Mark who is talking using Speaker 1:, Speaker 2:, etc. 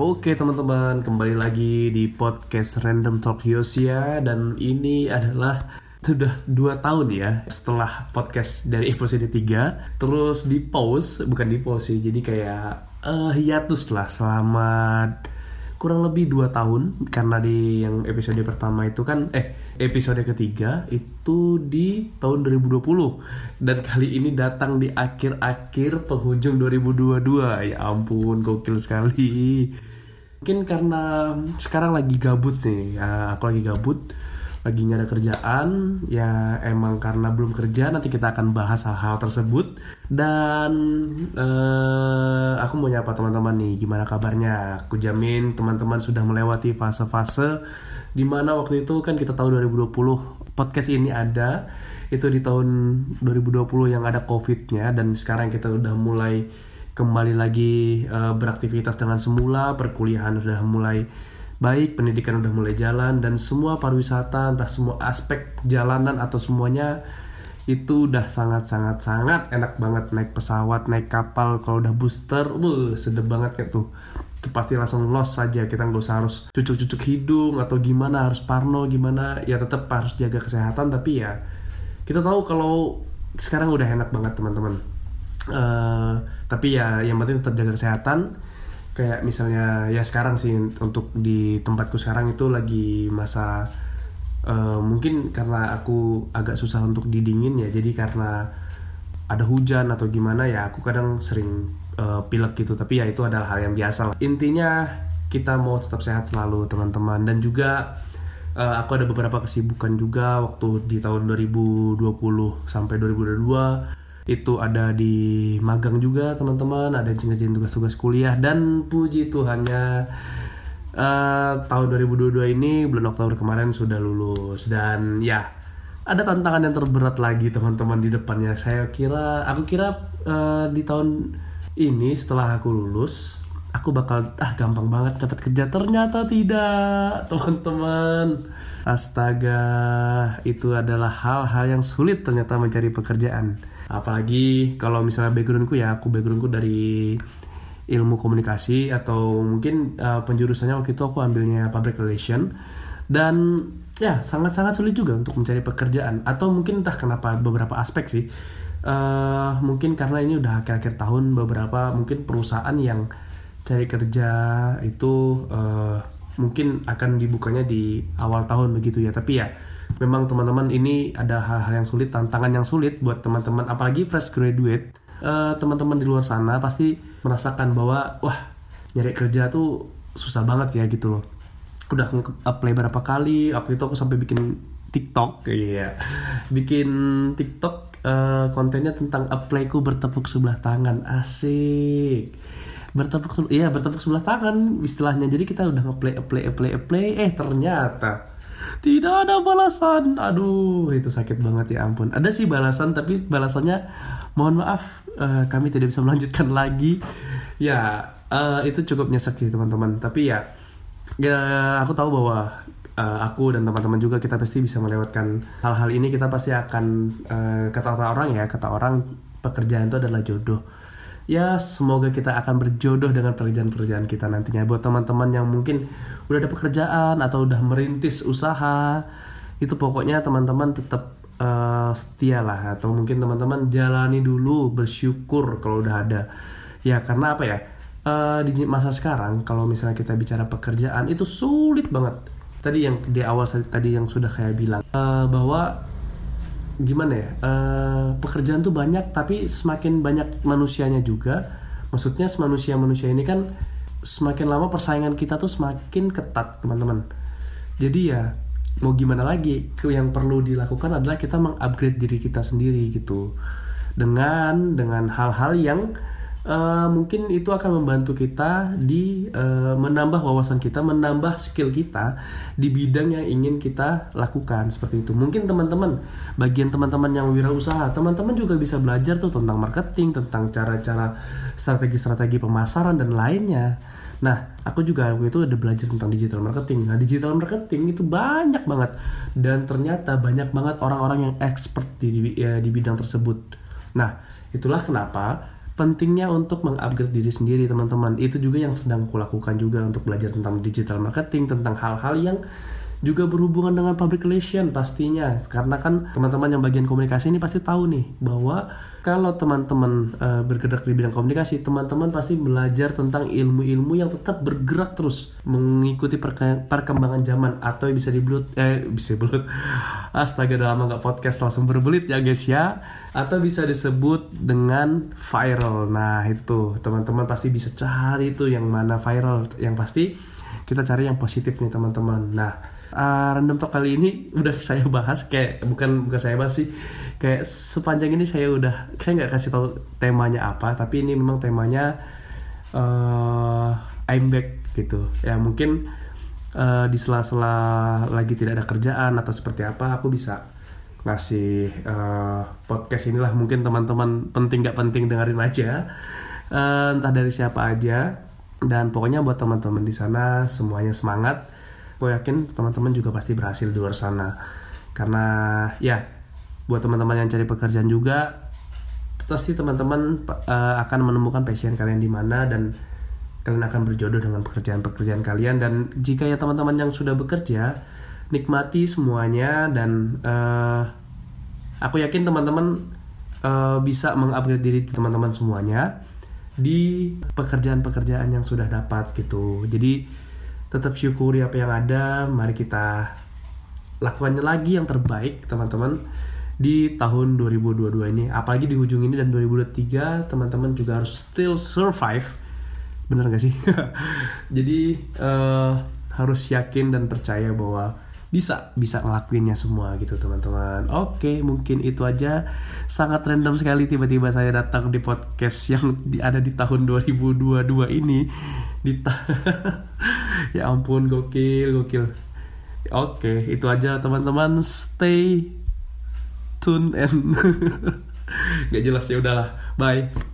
Speaker 1: Oke teman-teman, kembali lagi di podcast Random Talk Yosia dan ini adalah sudah dua tahun ya setelah podcast dari episode 3 terus di pause bukan di pause sih jadi kayak uh, hiatus lah selama kurang lebih dua tahun karena di yang episode pertama itu kan eh episode ketiga itu di tahun 2020 dan kali ini datang di akhir-akhir penghujung 2022 ya ampun gokil sekali mungkin karena sekarang lagi gabut sih. Ya, aku lagi gabut lagi nggak ada kerjaan. Ya emang karena belum kerja nanti kita akan bahas hal-hal tersebut. Dan uh, aku mau nyapa teman-teman nih gimana kabarnya? Aku jamin teman-teman sudah melewati fase-fase di mana waktu itu kan kita tahu 2020 podcast ini ada. Itu di tahun 2020 yang ada covidnya dan sekarang kita udah mulai kembali lagi uh, beraktivitas dengan semula perkuliahan sudah mulai baik pendidikan udah mulai jalan dan semua pariwisata entah semua aspek jalanan atau semuanya itu udah sangat sangat sangat enak banget. Naik pesawat naik kapal kalau udah booster wuh sedep banget kayak tuh. Itu pasti langsung los saja. Kita nggak usah harus cucuk-cucuk hidung atau gimana harus parno gimana. Ya tetap harus jaga kesehatan tapi ya kita tahu kalau sekarang udah enak banget teman-teman uh, tapi ya yang penting tetap jaga kesehatan. Kayak misalnya ya sekarang sih untuk di tempatku sekarang itu lagi masa uh, mungkin karena aku agak susah untuk didingin ya. Jadi karena ada hujan atau gimana ya aku kadang sering uh, pilek gitu. Tapi ya itu adalah hal yang biasa lah. Intinya kita mau tetap sehat selalu teman-teman. Dan juga uh, aku ada beberapa kesibukan juga waktu di tahun 2020 sampai 2022 itu ada di magang juga teman-teman. Ada ngerjain tugas-tugas kuliah. Dan puji Tuhannya uh, tahun 2022 ini bulan Oktober kemarin sudah lulus. Dan ya ada tantangan yang terberat lagi teman-teman di depannya. Saya kira aku kira uh, di tahun ini setelah aku lulus aku bakal ah gampang banget dapat kerja. Ternyata tidak teman-teman. Astaga itu adalah hal-hal yang sulit ternyata mencari pekerjaan apalagi kalau misalnya backgroundku ya aku backgroundku dari ilmu komunikasi atau mungkin uh, penjurusannya waktu itu aku ambilnya public relation. Dan ya sangat-sangat sulit juga untuk mencari pekerjaan. Atau mungkin entah kenapa beberapa aspek sih. Uh, mungkin karena ini udah akhir-akhir tahun beberapa mungkin perusahaan yang cari kerja itu uh, mungkin akan dibukanya di awal tahun begitu ya. Tapi ya memang teman-teman ini ada hal-hal yang sulit, tantangan yang sulit buat teman-teman, apalagi fresh graduate. Uh, teman-teman di luar sana pasti merasakan bahwa wah nyari kerja tuh susah banget ya gitu loh. Udah apply berapa kali, waktu itu aku sampai bikin TikTok, iya, bikin TikTok uh, kontennya tentang applyku bertepuk sebelah tangan, asik. Bertepuk sebelah iya bertepuk sebelah tangan istilahnya. Jadi kita udah ngeplay apply apply apply eh ternyata tidak ada balasan. Aduh itu sakit banget ya ampun. Ada sih balasan tapi balasannya mohon maaf uh, kami tidak bisa melanjutkan lagi. Ya uh, itu cukup nyesek sih teman-teman. Tapi ya ya aku tahu bahwa uh, aku dan teman-teman juga kita pasti bisa melewatkan hal-hal ini. Kita pasti akan uh, kata orang ya kata orang pekerjaan itu adalah jodoh ya semoga kita akan berjodoh dengan pekerjaan-pekerjaan kita nantinya. Buat teman-teman yang mungkin udah ada pekerjaan atau udah merintis usaha itu pokoknya teman-teman tetap uh, setia lah. Atau mungkin teman-teman jalani dulu bersyukur kalau udah ada. Ya karena apa ya? Uh, di masa sekarang kalau misalnya kita bicara pekerjaan itu sulit banget. Tadi yang di awal tadi yang sudah kayak bilang uh, bahwa gimana ya uh, pekerjaan tuh banyak tapi semakin banyak manusianya juga. Maksudnya manusia manusia ini kan semakin lama persaingan kita tuh semakin ketat teman-teman. Jadi ya mau gimana lagi yang perlu dilakukan adalah kita mengupgrade diri kita sendiri gitu. Dengan dengan hal-hal yang uh, mungkin itu akan membantu kita di uh, menambah wawasan kita, menambah skill kita di bidang yang ingin kita lakukan seperti itu. Mungkin teman-teman, bagian teman-teman yang wirausaha, teman-teman juga bisa belajar tuh tentang marketing, tentang cara-cara strategi-strategi pemasaran dan lainnya. Nah, aku juga waktu itu ada belajar tentang digital marketing. Nah, digital marketing itu banyak banget dan ternyata banyak banget orang-orang yang expert di, di, ya, di bidang tersebut. Nah, itulah kenapa pentingnya untuk mengupgrade diri sendiri teman-teman. Itu juga yang sedang kulakukan juga untuk belajar tentang digital marketing tentang hal-hal yang juga berhubungan dengan public relation pastinya. Karena kan teman-teman yang bagian komunikasi ini pasti tahu nih bahwa kalau teman-teman uh, bergerak di bidang komunikasi teman-teman pasti belajar tentang ilmu-ilmu yang tetap bergerak terus mengikuti perkembangan zaman. Atau bisa dibelut eh bisa belut astaga udah lama nggak podcast langsung berbelit ya guys ya. Atau bisa disebut dengan viral. Nah itu tuh. Teman-teman pasti bisa cari tuh yang mana viral. Yang pasti kita cari yang positif nih teman-teman. Nah uh, random talk kali ini udah saya bahas kayak bukan bukan saya bahas sih. Kayak sepanjang ini saya udah saya nggak kasih tahu temanya apa tapi ini memang temanya uh, I'm back gitu. Ya mungkin uh, di sela-sela lagi tidak ada kerjaan atau seperti apa aku bisa ngasih uh, podcast inilah mungkin teman-teman penting nggak penting dengerin aja. Uh, entah dari siapa aja. Dan pokoknya buat teman-teman di sana semuanya semangat gue yakin teman-teman juga pasti berhasil di luar sana. Karena ya buat teman-teman yang cari pekerjaan juga pasti teman-teman uh, akan menemukan passion kalian di mana dan kalian akan berjodoh dengan pekerjaan-pekerjaan kalian. Dan jika ya teman-teman yang sudah bekerja nikmati semuanya dan uh, aku yakin teman-teman uh, bisa mengupgrade diri teman-teman semuanya di pekerjaan-pekerjaan yang sudah dapat gitu. Jadi tetap syukuri apa yang ada. Mari kita lakukannya lagi yang terbaik teman-teman di tahun 2022 ini. Apalagi di ujung ini dan 2023 teman-teman juga harus still survive. Bener gak sih? Jadi uh, harus yakin dan percaya bahwa bisa bisa ngelakuinnya semua gitu teman-teman. Oke mungkin itu aja. Sangat random sekali tiba-tiba saya datang di podcast yang ada di tahun 2022 ini. Di ta ya ampun gokil gokil. Oke itu aja teman-teman. Stay tune and gak jelas ya udahlah. Bye